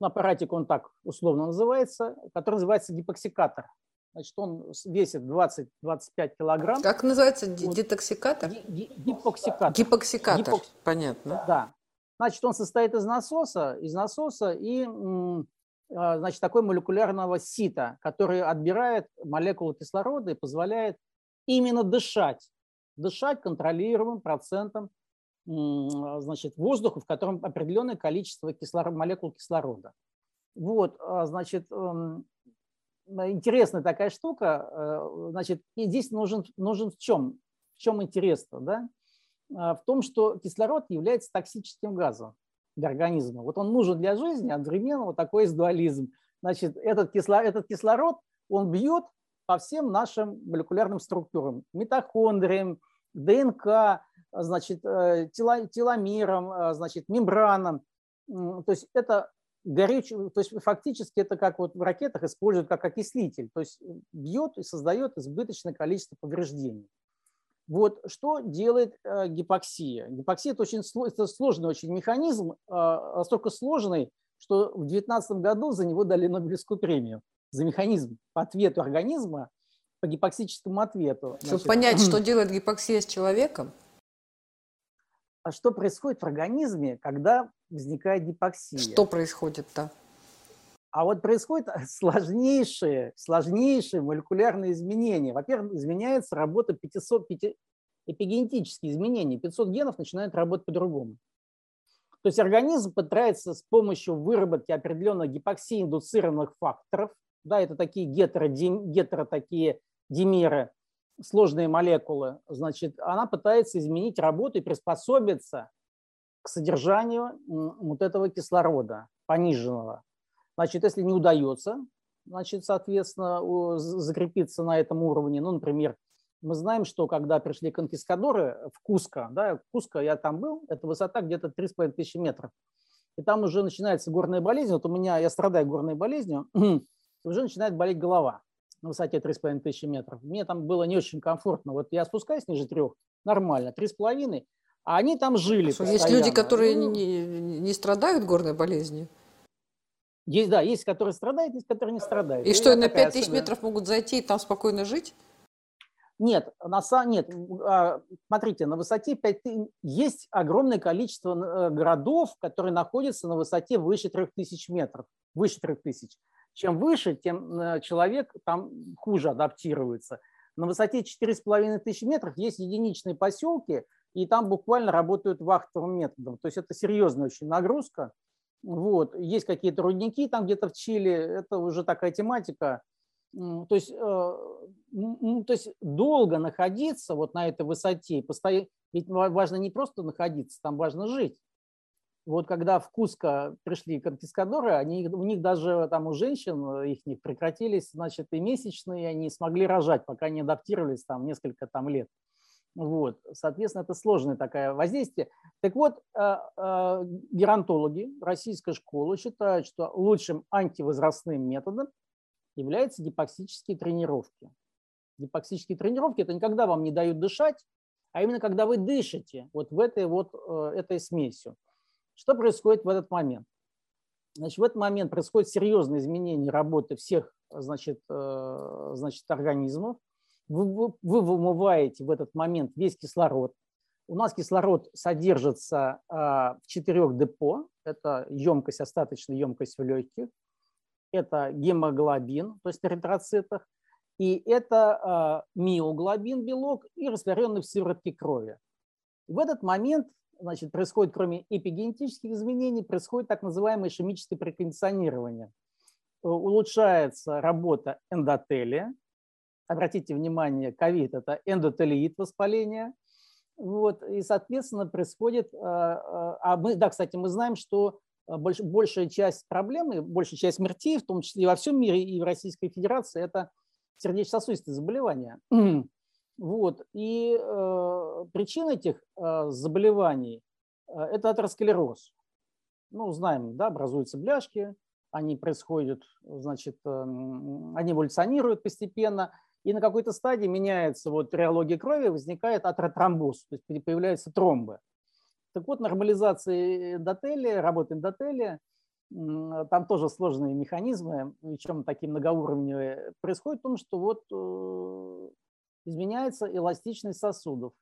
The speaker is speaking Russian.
на аппаратик он так условно называется, который называется гипоксикатор. Значит, он весит 20-25 килограмм. Как называется? Вот. Детоксикатор? Гипоксикатор. Гипоксикатор, Гипокс... понятно. Да. Значит, он состоит из насоса, из насоса и а, значит, такой молекулярного сита, который отбирает молекулы кислорода и позволяет именно дышать. Дышать контролируемым процентом значит, воздуха, в котором определенное количество кислород, молекул кислорода. Вот, а, значит, эм, интересная такая штука. Э, значит, и здесь нужен, нужен в чем? В чем интерес да? А, в том, что кислород является токсическим газом для организма. Вот он нужен для жизни, одновременно вот такой есть дуализм. Значит, этот кислород, этот кислород, он бьет по всем нашим молекулярным структурам, митохондриям, ДНК, значит, э, теломерам, э, значит, мембранам. То есть это горючий, то есть фактически это как вот в ракетах используют как окислитель, то есть бьет и создает избыточное количество повреждений. Вот что делает э, гипоксия? Гипоксия – это очень это сложный очень механизм, э, настолько сложный, что в 2019 году за него дали Нобелевскую премию за механизм по ответу организма, по гипоксическому ответу. Чтобы понять, что делает гипоксия с человеком? А что происходит в организме, когда возникает гипоксия? Что происходит-то? А вот происходят сложнейшие, сложнейшие молекулярные изменения. Во-первых, изменяется работа 500, 5, эпигенетические изменения. 500 генов начинают работать по-другому. То есть организм пытается с помощью выработки определенных гипоксии-индуцированных факторов, да, это такие гетеро, гетеро такие димеры, сложные молекулы, значит, она пытается изменить работу и приспособиться к содержанию вот этого кислорода пониженного. Значит, если не удается, значит, соответственно, закрепиться на этом уровне, ну, например, мы знаем, что когда пришли конкискадоры в Куско, да, Куско, я там был, это высота где-то 3,5 тысячи метров, и там уже начинается горная болезнь, вот у меня, я страдаю горной болезнью, уже начинает болеть голова на высоте 3,5 тысячи метров. Мне там было не очень комфортно. Вот я спускаюсь ниже трех, нормально, 3,5, а они там жили Что, Есть люди, которые ну, не, не страдают горной болезнью? Есть, да, есть, которые страдают, есть, которые не страдают. И, и что, на 5 тысяч метров могут зайти и там спокойно жить? Нет, на нет. А, смотрите, на высоте 5 есть огромное количество э, городов, которые находятся на высоте выше 3000 метров. Выше 3000. Чем выше, тем э, человек там хуже адаптируется. На высоте 4,5 тысячи метров есть единичные поселки, и там буквально работают вахтовым методом. То есть это серьезная очень нагрузка. Вот. Есть какие-то рудники там где-то в Чили, это уже такая тематика. То есть, э, то есть долго находиться вот на этой высоте, ведь важно не просто находиться, там важно жить вот когда в Куско пришли конкискадоры, они, у них даже там у женщин э, их не прекратились, значит, и месячные, они смогли рожать, пока не адаптировались там несколько там лет. Вот, соответственно, это сложное такое воздействие. Так вот, э, э, геронтологи российской школы считают, что лучшим антивозрастным методом являются гипоксические тренировки. Гипоксические тренировки – это не когда вам не дают дышать, а именно когда вы дышите вот в этой вот этой смесью. Что происходит в этот момент? Значит, в этот момент происходит серьезное изменение работы всех значит, э, значит, организмов. Вы, вы вымываете в этот момент весь кислород. У нас кислород содержится а, в четырех депо. Это емкость, остаточная емкость в легких. Это гемоглобин, то есть в эритроцитах. И это а, миоглобин, белок, и растворенный в сыворотке крови. В этот момент значит, происходит, кроме эпигенетических изменений, происходит так называемое ишемическое прекондиционирование. Э, улучшается работа эндотелия. Обратите внимание, ковид – это эндотелиит воспаления. Вот, и, соответственно, происходит… Э, э, а мы, да, кстати, мы знаем, что больш, большая часть проблемы, большая часть смертей, в том числе и во всем мире, и в Российской Федерации, это сердечно-сосудистые заболевания. Вот. И э, причина этих э, заболеваний э, – это атеросклероз. Ну, знаем, да, образуются бляшки, они происходят, значит, э, они эволюционируют постепенно, и на какой-то стадии меняется вот реология крови, возникает атеротромбоз, то есть появляются тромбы. Так вот, нормализация эндотелия, работа эндотелия там тоже сложные механизмы, причем такие многоуровневые, происходит в том, что вот э, изменяется эластичность сосудов.